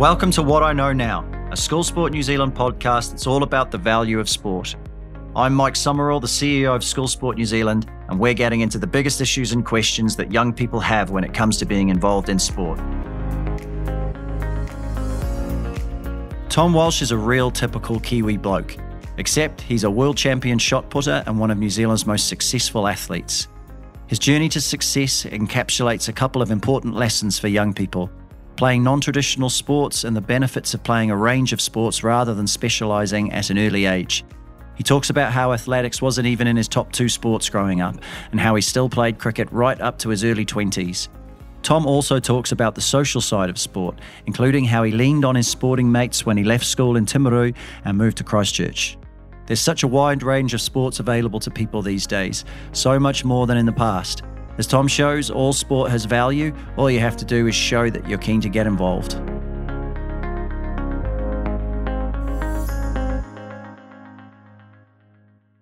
Welcome to What I Know Now, a School Sport New Zealand podcast that's all about the value of sport. I'm Mike Summerell, the CEO of School Sport New Zealand, and we're getting into the biggest issues and questions that young people have when it comes to being involved in sport. Tom Walsh is a real typical Kiwi bloke, except he's a world champion shot putter and one of New Zealand's most successful athletes. His journey to success encapsulates a couple of important lessons for young people playing non traditional sports and the benefits of playing a range of sports rather than specialising at an early age. He talks about how athletics wasn't even in his top two sports growing up, and how he still played cricket right up to his early 20s. Tom also talks about the social side of sport, including how he leaned on his sporting mates when he left school in Timaru and moved to Christchurch. There's such a wide range of sports available to people these days, so much more than in the past. As Tom shows, all sport has value. All you have to do is show that you're keen to get involved.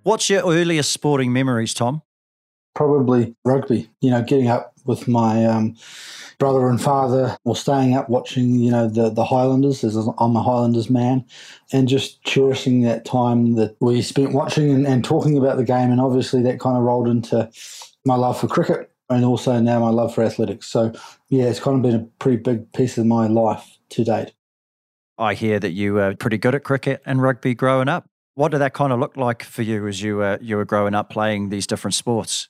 What's your earliest sporting memories, Tom? Probably rugby. You know, getting up with my um, brother and father, or staying up watching, you know, the the Highlanders. I'm a Highlanders man, and just cherishing that time that we spent watching and, and talking about the game. And obviously, that kind of rolled into my love for cricket and also now my love for athletics. So, yeah, it's kind of been a pretty big piece of my life to date. I hear that you were pretty good at cricket and rugby growing up. What did that kind of look like for you as you were, you were growing up playing these different sports?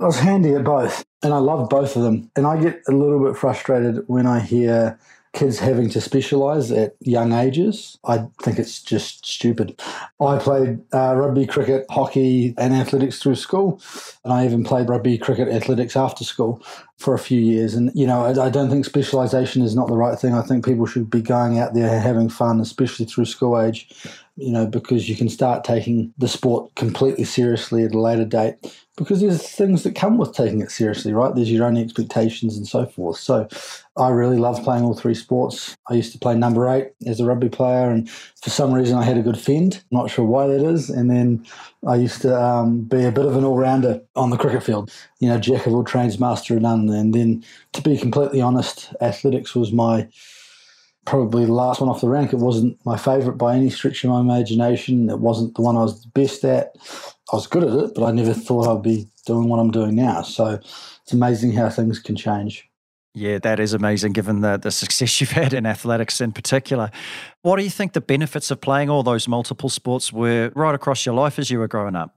I was handy at both, and I love both of them. And I get a little bit frustrated when I hear kids having to specialise at young ages. I think it's just stupid. I played uh, rugby, cricket, hockey, and athletics through school, and I even played rugby, cricket, athletics after school for a few years. And you know, I, I don't think specialisation is not the right thing. I think people should be going out there having fun, especially through school age. You know, because you can start taking the sport completely seriously at a later date because there's things that come with taking it seriously, right? There's your own expectations and so forth. So I really love playing all three sports. I used to play number eight as a rugby player, and for some reason I had a good fend. Not sure why that is. And then I used to um, be a bit of an all rounder on the cricket field. You know, jack of all trades, master of none. And then, to be completely honest, athletics was my probably the last one off the rank. It wasn't my favourite by any stretch of my imagination. It wasn't the one I was best at. I was good at it, but I never thought I'd be doing what I'm doing now. So it's amazing how things can change. Yeah, that is amazing given the, the success you've had in athletics in particular. What do you think the benefits of playing all those multiple sports were right across your life as you were growing up?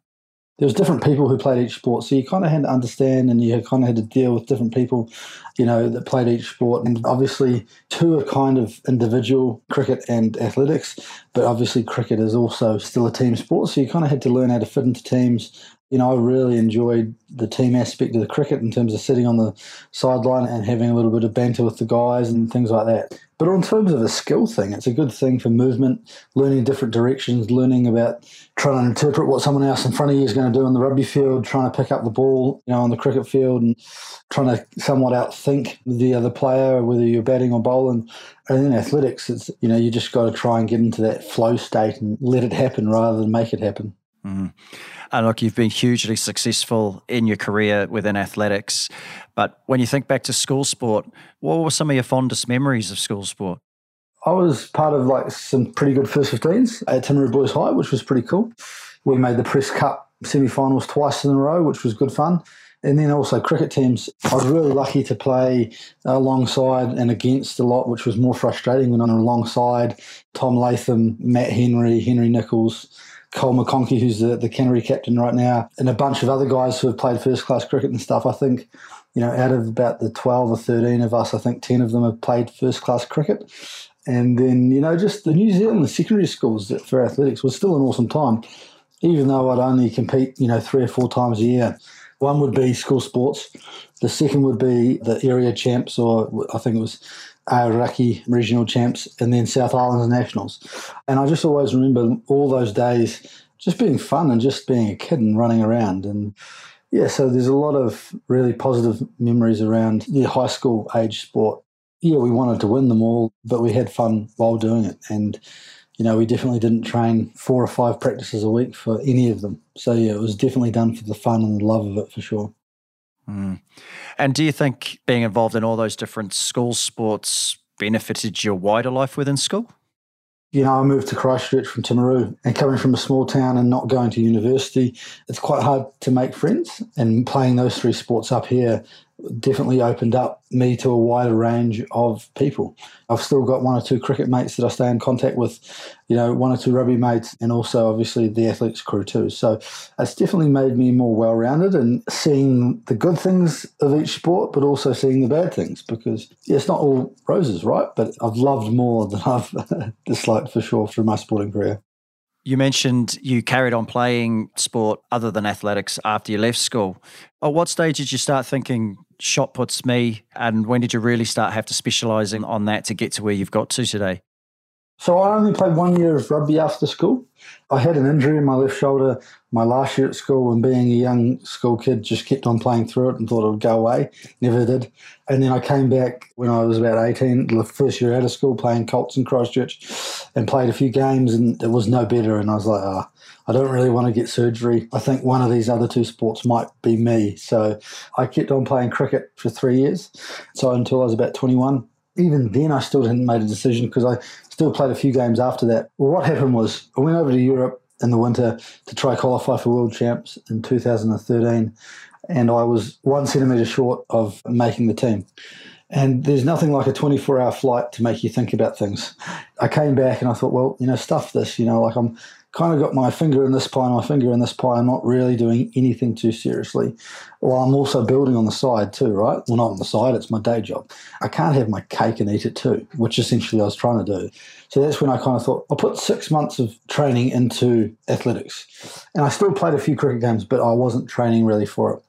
There was different people who played each sport, so you kind of had to understand, and you kind of had to deal with different people, you know, that played each sport. And obviously, two are kind of individual cricket and athletics, but obviously, cricket is also still a team sport, so you kind of had to learn how to fit into teams. You know, I really enjoyed the team aspect of the cricket in terms of sitting on the sideline and having a little bit of banter with the guys and things like that. But in terms of a skill thing, it's a good thing for movement, learning different directions, learning about trying to interpret what someone else in front of you is going to do on the rugby field, trying to pick up the ball, you know, on the cricket field, and trying to somewhat outthink the other player, whether you're batting or bowling. And in athletics, it's you know you just got to try and get into that flow state and let it happen rather than make it happen. Mm. And look, you've been hugely successful in your career within athletics. But when you think back to school sport, what were some of your fondest memories of school sport? I was part of like some pretty good first 15s at Timaru Boys High, which was pretty cool. We made the Press Cup semi-finals twice in a row, which was good fun. And then also cricket teams. I was really lucky to play alongside and against a lot, which was more frustrating when I'm alongside Tom Latham, Matt Henry, Henry Nicholls, Cole McConchie, who's the, the Canterbury captain right now, and a bunch of other guys who have played first class cricket and stuff. I think, you know, out of about the 12 or 13 of us, I think 10 of them have played first class cricket. And then, you know, just the New Zealand the secondary schools for athletics was still an awesome time, even though I'd only compete, you know, three or four times a year. One would be school sports. The second would be the area champs, or I think it was Aoraki regional champs, and then South Islands nationals. And I just always remember all those days just being fun and just being a kid and running around. And yeah, so there's a lot of really positive memories around the high school age sport. Yeah, we wanted to win them all, but we had fun while doing it. And, you know, we definitely didn't train four or five practices a week for any of them. So yeah, it was definitely done for the fun and the love of it for sure. Mm. And do you think being involved in all those different school sports benefited your wider life within school? You know, I moved to Christchurch from Timaru and coming from a small town and not going to university, it's quite hard to make friends. And playing those three sports up here definitely opened up me to a wider range of people. I've still got one or two cricket mates that I stay in contact with, you know, one or two rugby mates, and also obviously the athletes crew too. So it's definitely made me more well rounded and seeing the good things of each sport, but also seeing the bad things because yeah, it's not all roses, right? But I've loved more than I've disliked for sure through my sporting career. You mentioned you carried on playing sport other than athletics after you left school. At what stage did you start thinking shot puts me, and when did you really start have to specialise on that to get to where you've got to today? So I only played one year of rugby after school. I had an injury in my left shoulder my last year at school, and being a young school kid, just kept on playing through it and thought it would go away. Never did. And then I came back when I was about 18, the first year out of school, playing Colts in Christchurch, and played a few games, and it was no better. And I was like, ah, oh, I don't really want to get surgery. I think one of these other two sports might be me. So I kept on playing cricket for three years. So until I was about 21 even then I still hadn't made a decision because I still played a few games after that. Well, what happened was I went over to Europe in the winter to try qualify for world champs in 2013 and I was one centimetre short of making the team. And there's nothing like a 24 hour flight to make you think about things. I came back and I thought, well, you know, stuff this, you know, like I'm kind of got my finger in this pie, my finger in this pie. I'm not really doing anything too seriously. Well, I'm also building on the side too, right? Well, not on the side, it's my day job. I can't have my cake and eat it too, which essentially I was trying to do. So that's when I kind of thought, I'll put six months of training into athletics. And I still played a few cricket games, but I wasn't training really for it.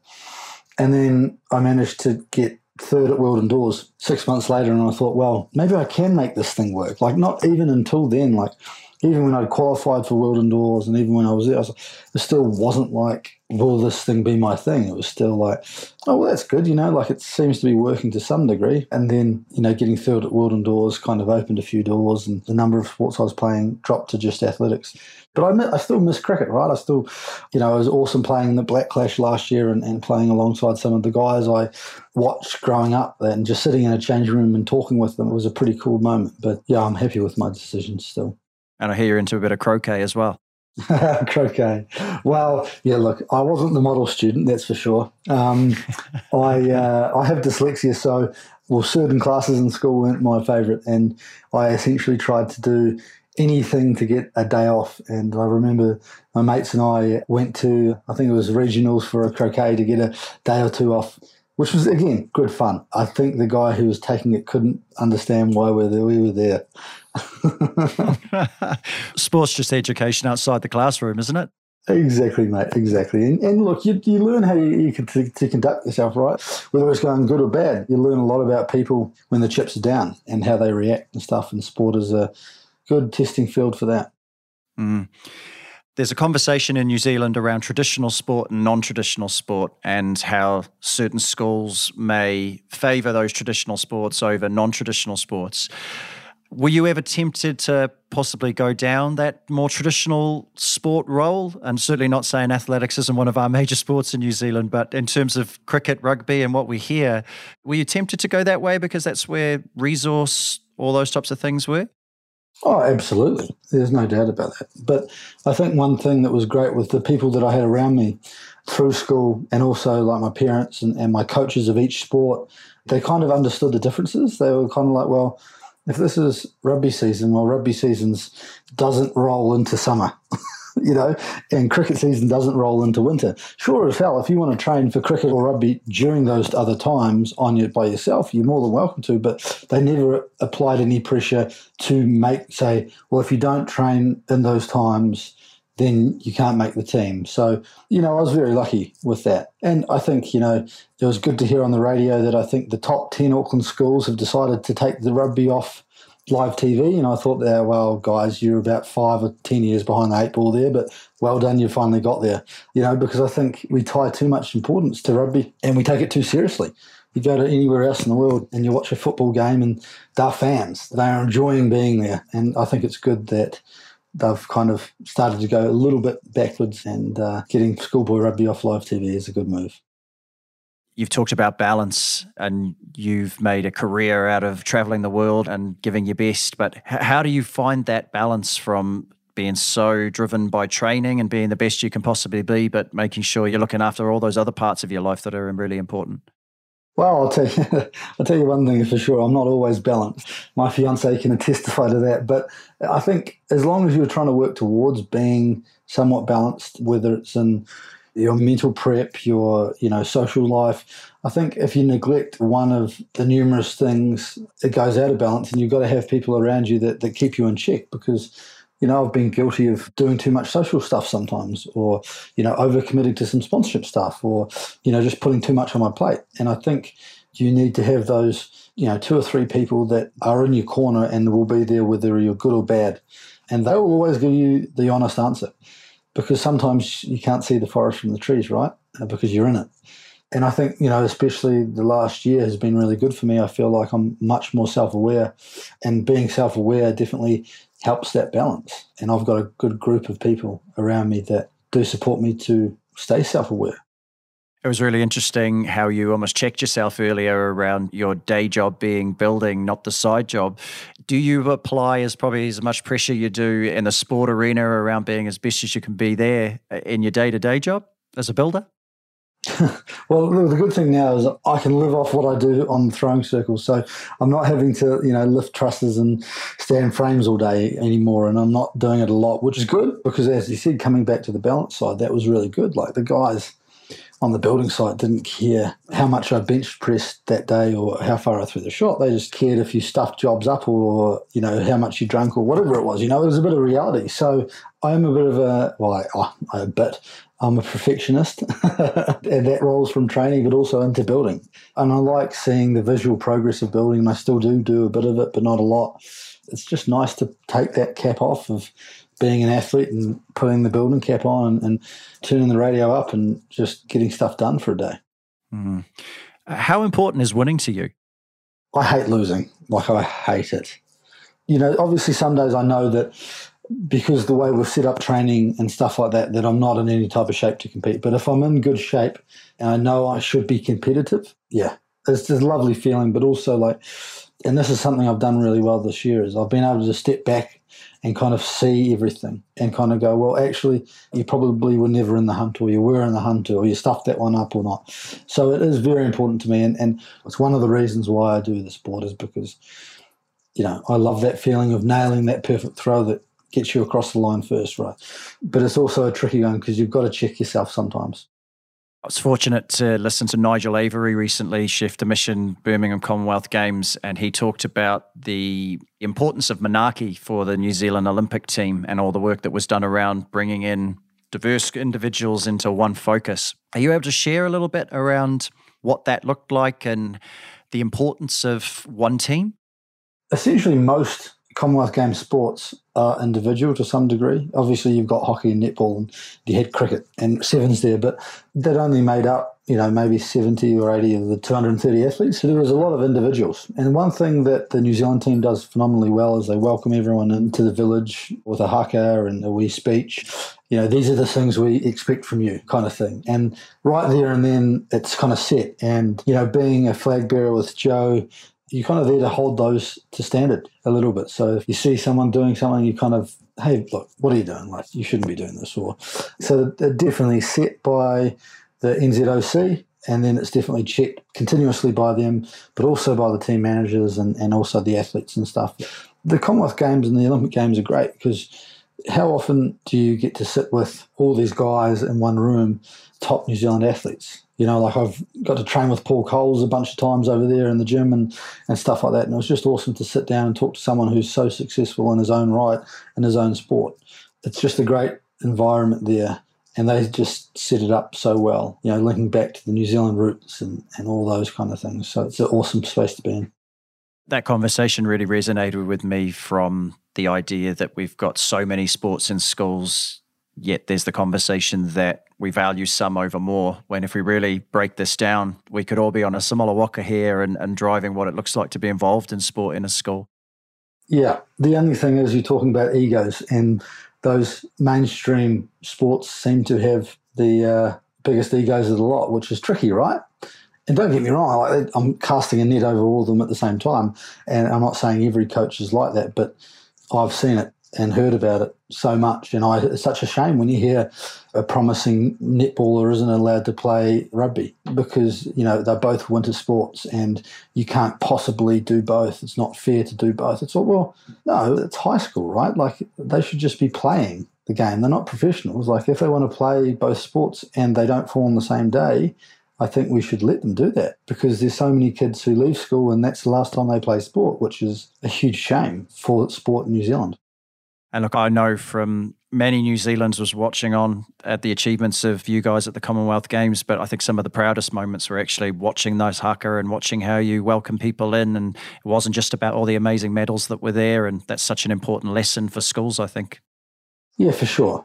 And then I managed to get third at World Indoors six months later, and I thought, well, maybe I can make this thing work. Like, not even until then, like, even when I'd qualified for World Indoors and even when I was there, I was, it still wasn't like, will this thing be my thing? It was still like, oh, well, that's good, you know, like it seems to be working to some degree. And then, you know, getting third at World Indoors kind of opened a few doors and the number of sports I was playing dropped to just athletics. But I, I still miss cricket, right? I still, you know, it was awesome playing the Black Clash last year and, and playing alongside some of the guys I watched growing up and just sitting in a change room and talking with them. It was a pretty cool moment. But yeah, I'm happy with my decision still. And I hear you're into a bit of croquet as well. croquet. Well, yeah. Look, I wasn't the model student, that's for sure. Um, I uh, I have dyslexia, so well, certain classes in school weren't my favourite, and I essentially tried to do anything to get a day off. And I remember my mates and I went to, I think it was regionals for a croquet to get a day or two off, which was again good fun. I think the guy who was taking it couldn't understand why we were there. Sports just education outside the classroom, isn't it? Exactly, mate. Exactly. And, and look, you, you learn how you, you can to, to, conduct yourself, right? Whether it's going good or bad, you learn a lot about people when the chips are down and how they react and stuff. And sport is a good testing field for that. Mm. There's a conversation in New Zealand around traditional sport and non traditional sport, and how certain schools may favour those traditional sports over non traditional sports. Were you ever tempted to possibly go down that more traditional sport role? And certainly not saying athletics isn't one of our major sports in New Zealand, but in terms of cricket, rugby, and what we hear, were you tempted to go that way because that's where resource, all those types of things were? Oh, absolutely. There's no doubt about that. But I think one thing that was great with the people that I had around me through school and also like my parents and, and my coaches of each sport, they kind of understood the differences. They were kind of like, well, if this is rugby season, well, rugby seasons doesn't roll into summer, you know, and cricket season doesn't roll into winter. Sure as hell, if you want to train for cricket or rugby during those other times on your by yourself, you're more than welcome to. But they never applied any pressure to make say, well, if you don't train in those times, then you can't make the team. So, you know, I was very lucky with that. And I think, you know, it was good to hear on the radio that I think the top 10 Auckland schools have decided to take the rugby off live TV. And I thought, there, well, guys, you're about five or 10 years behind the eight ball there, but well done, you finally got there. You know, because I think we tie too much importance to rugby and we take it too seriously. You go to anywhere else in the world and you watch a football game and they're fans. They are enjoying being there. And I think it's good that they've kind of started to go a little bit backwards, and uh, getting schoolboy rugby off live TV is a good move. You've talked about balance, and you've made a career out of traveling the world and giving your best. But how do you find that balance from being so driven by training and being the best you can possibly be, but making sure you're looking after all those other parts of your life that are really important? Well, I'll tell you, I'll tell you one thing for sure. I'm not always balanced. My fiance can testify to that. But I think as long as you're trying to work towards being somewhat balanced, whether it's in your mental prep, your you know social life, I think if you neglect one of the numerous things, it goes out of balance, and you've got to have people around you that, that keep you in check because you know, I've been guilty of doing too much social stuff sometimes, or, you know, overcommitting to some sponsorship stuff, or, you know, just putting too much on my plate. And I think you need to have those, you know, two or three people that are in your corner and will be there whether you're good or bad. And they will always give you the honest answer because sometimes you can't see the forest from the trees, right? Uh, because you're in it. And I think, you know, especially the last year has been really good for me. I feel like I'm much more self aware. And being self aware definitely helps that balance. And I've got a good group of people around me that do support me to stay self aware. It was really interesting how you almost checked yourself earlier around your day job being building, not the side job. Do you apply as probably as much pressure you do in the sport arena around being as best as you can be there uh, in your day to day job as a builder? well, the good thing now is I can live off what I do on the throwing circles. So I'm not having to, you know, lift trusses and stand frames all day anymore. And I'm not doing it a lot, which is good because, as you said, coming back to the balance side, that was really good. Like the guys on the building site didn't care how much I bench pressed that day or how far I threw the shot. They just cared if you stuffed jobs up or, you know, how much you drank or whatever it was. You know, it was a bit of reality. So I am a bit of a, well, I, oh, I a bit. I'm a perfectionist, and that rolls from training, but also into building. And I like seeing the visual progress of building, and I still do do a bit of it, but not a lot. It's just nice to take that cap off of being an athlete and putting the building cap on and, and turning the radio up and just getting stuff done for a day. Mm. How important is winning to you? I hate losing. Like, I hate it. You know, obviously, some days I know that because the way we've set up training and stuff like that, that I'm not in any type of shape to compete. But if I'm in good shape and I know I should be competitive, yeah, it's just a lovely feeling. But also like, and this is something I've done really well this year is I've been able to step back and kind of see everything and kind of go, well, actually, you probably were never in the hunt or you were in the hunt or you stuffed that one up or not. So it is very important to me. And, and it's one of the reasons why I do the sport is because, you know, I love that feeling of nailing that perfect throw that gets you across the line first, right? But it's also a tricky one because you've got to check yourself sometimes. I was fortunate to listen to Nigel Avery recently, Chef de Mission Birmingham Commonwealth Games, and he talked about the importance of Manaaki for the New Zealand Olympic team and all the work that was done around bringing in diverse individuals into one focus. Are you able to share a little bit around what that looked like and the importance of one team? Essentially, most Commonwealth Games sports are individual to some degree. Obviously, you've got hockey and netball, and you had cricket and sevens there, but that only made up, you know, maybe 70 or 80 of the 230 athletes. So there was a lot of individuals. And one thing that the New Zealand team does phenomenally well is they welcome everyone into the village with a haka and a wee speech. You know, these are the things we expect from you, kind of thing. And right there and then, it's kind of set. And, you know, being a flag bearer with Joe, you're kind of there to hold those to standard a little bit. So if you see someone doing something, you kind of, hey, look, what are you doing? Like, you shouldn't be doing this. Or so they're definitely set by the NZOC, and then it's definitely checked continuously by them, but also by the team managers and, and also the athletes and stuff. The Commonwealth Games and the Olympic Games are great because how often do you get to sit with all these guys in one room, top New Zealand athletes? You know, like I've got to train with Paul Coles a bunch of times over there in the gym and, and stuff like that. And it was just awesome to sit down and talk to someone who's so successful in his own right, in his own sport. It's just a great environment there. And they just set it up so well, you know, linking back to the New Zealand roots and, and all those kind of things. So it's an awesome space to be in. That conversation really resonated with me from the idea that we've got so many sports in schools yet there's the conversation that we value some over more. When if we really break this down, we could all be on a similar waka here and, and driving what it looks like to be involved in sport in a school. Yeah. The only thing is you're talking about egos and those mainstream sports seem to have the uh, biggest egos of the lot, which is tricky, right? And don't get me wrong, like, I'm casting a net over all of them at the same time. And I'm not saying every coach is like that, but I've seen it and heard about it so much. And I, it's such a shame when you hear a promising netballer isn't allowed to play rugby because, you know, they're both winter sports and you can't possibly do both. It's not fair to do both. It's all, well, no, it's high school, right? Like they should just be playing the game. They're not professionals. Like if they want to play both sports and they don't fall on the same day, I think we should let them do that because there's so many kids who leave school and that's the last time they play sport, which is a huge shame for sport in New Zealand. And look, I know from many New Zealanders was watching on at the achievements of you guys at the Commonwealth Games, but I think some of the proudest moments were actually watching those haka and watching how you welcome people in. And it wasn't just about all the amazing medals that were there. And that's such an important lesson for schools, I think. Yeah, for sure.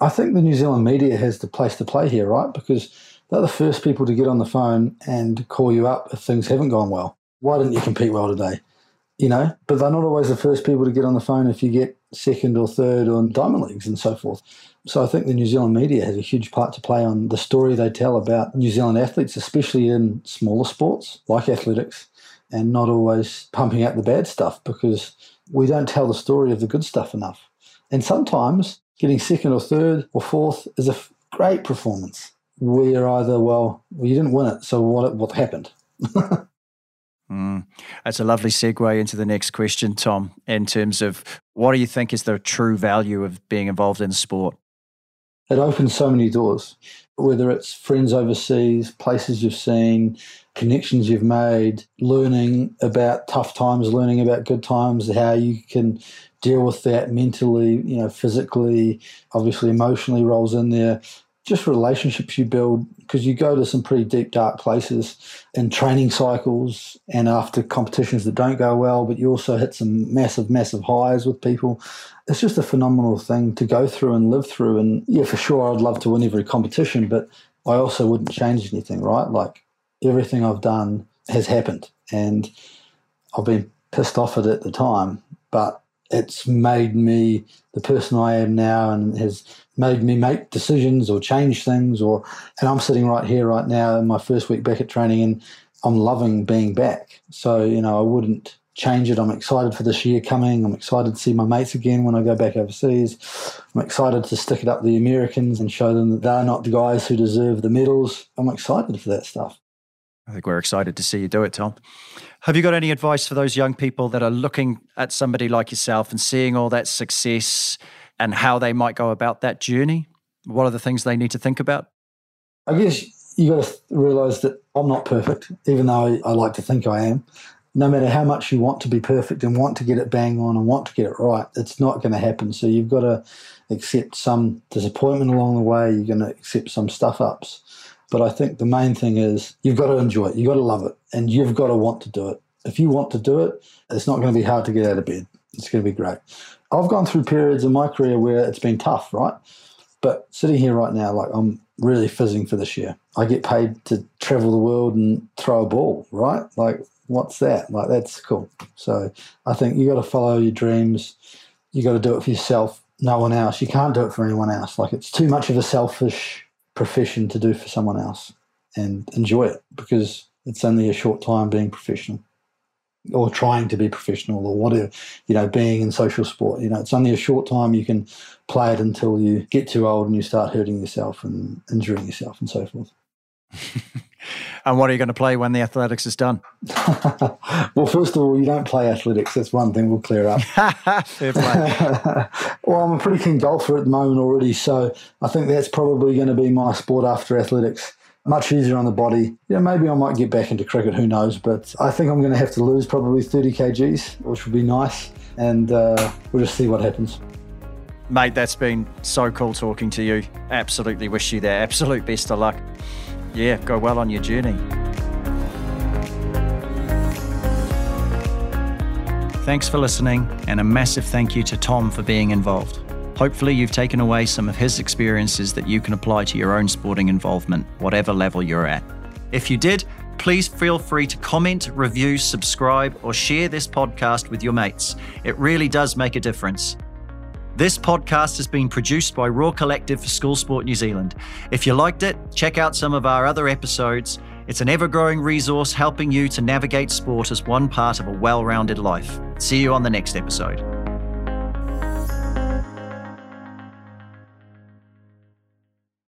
I think the New Zealand media has the place to play here, right? Because they're the first people to get on the phone and call you up if things haven't gone well. Why didn't you compete well today? You know, but they're not always the first people to get on the phone if you get second or third on diamond leagues and so forth. So I think the New Zealand media has a huge part to play on the story they tell about New Zealand athletes, especially in smaller sports like athletics, and not always pumping out the bad stuff because we don't tell the story of the good stuff enough. And sometimes getting second or third or fourth is a great performance. We're either, well, well you didn't win it, so what, what happened? Mm. That's a lovely segue into the next question, Tom, in terms of what do you think is the true value of being involved in sport? It opens so many doors, whether it's friends overseas, places you've seen, connections you've made, learning about tough times, learning about good times, how you can deal with that mentally, you know, physically, obviously emotionally rolls in there just relationships you build because you go to some pretty deep, dark places in training cycles and after competitions that don't go well, but you also hit some massive, massive highs with people. It's just a phenomenal thing to go through and live through. And yeah, for sure, I'd love to win every competition, but I also wouldn't change anything, right? Like everything I've done has happened and I've been pissed off at it at the time, but it's made me the person I am now and has made me make decisions or change things or and I'm sitting right here right now in my first week back at training and I'm loving being back. So, you know, I wouldn't change it. I'm excited for this year coming. I'm excited to see my mates again when I go back overseas. I'm excited to stick it up the Americans and show them that they're not the guys who deserve the medals. I'm excited for that stuff. I think we're excited to see you do it, Tom. Have you got any advice for those young people that are looking at somebody like yourself and seeing all that success and how they might go about that journey? What are the things they need to think about? I guess you got to realize that I'm not perfect, even though I, I like to think I am. No matter how much you want to be perfect and want to get it bang on and want to get it right, it's not going to happen. So you've got to accept some disappointment along the way. You're going to accept some stuff ups. But I think the main thing is you've got to enjoy it. You've got to love it. And you've got to want to do it. If you want to do it, it's not going to be hard to get out of bed. It's going to be great. I've gone through periods in my career where it's been tough, right? But sitting here right now, like I'm really fizzing for this year. I get paid to travel the world and throw a ball, right? Like, what's that? Like, that's cool. So I think you got to follow your dreams. You got to do it for yourself, no one else. You can't do it for anyone else. Like, it's too much of a selfish profession to do for someone else and enjoy it because it's only a short time being professional or trying to be professional or whatever, you know, being in social sport. You know, it's only a short time you can play it until you get too old and you start hurting yourself and injuring yourself and so forth. and what are you going to play when the athletics is done? well, first of all, you don't play athletics. That's one thing we'll clear up. Well, I'm a pretty keen golfer at the moment already, so I think that's probably going to be my sport after athletics. Much easier on the body. Yeah, maybe I might get back into cricket. Who knows? But I think I'm going to have to lose probably 30 kgs, which would be nice, and uh, we'll just see what happens. Mate, that's been so cool talking to you. Absolutely wish you the absolute best of luck yeah, go well on your journey. Thanks for listening, and a massive thank you to Tom for being involved. Hopefully, you've taken away some of his experiences that you can apply to your own sporting involvement, whatever level you're at. If you did, please feel free to comment, review, subscribe, or share this podcast with your mates. It really does make a difference. This podcast has been produced by Raw Collective for School Sport New Zealand. If you liked it, check out some of our other episodes. It's an ever growing resource helping you to navigate sport as one part of a well rounded life. See you on the next episode.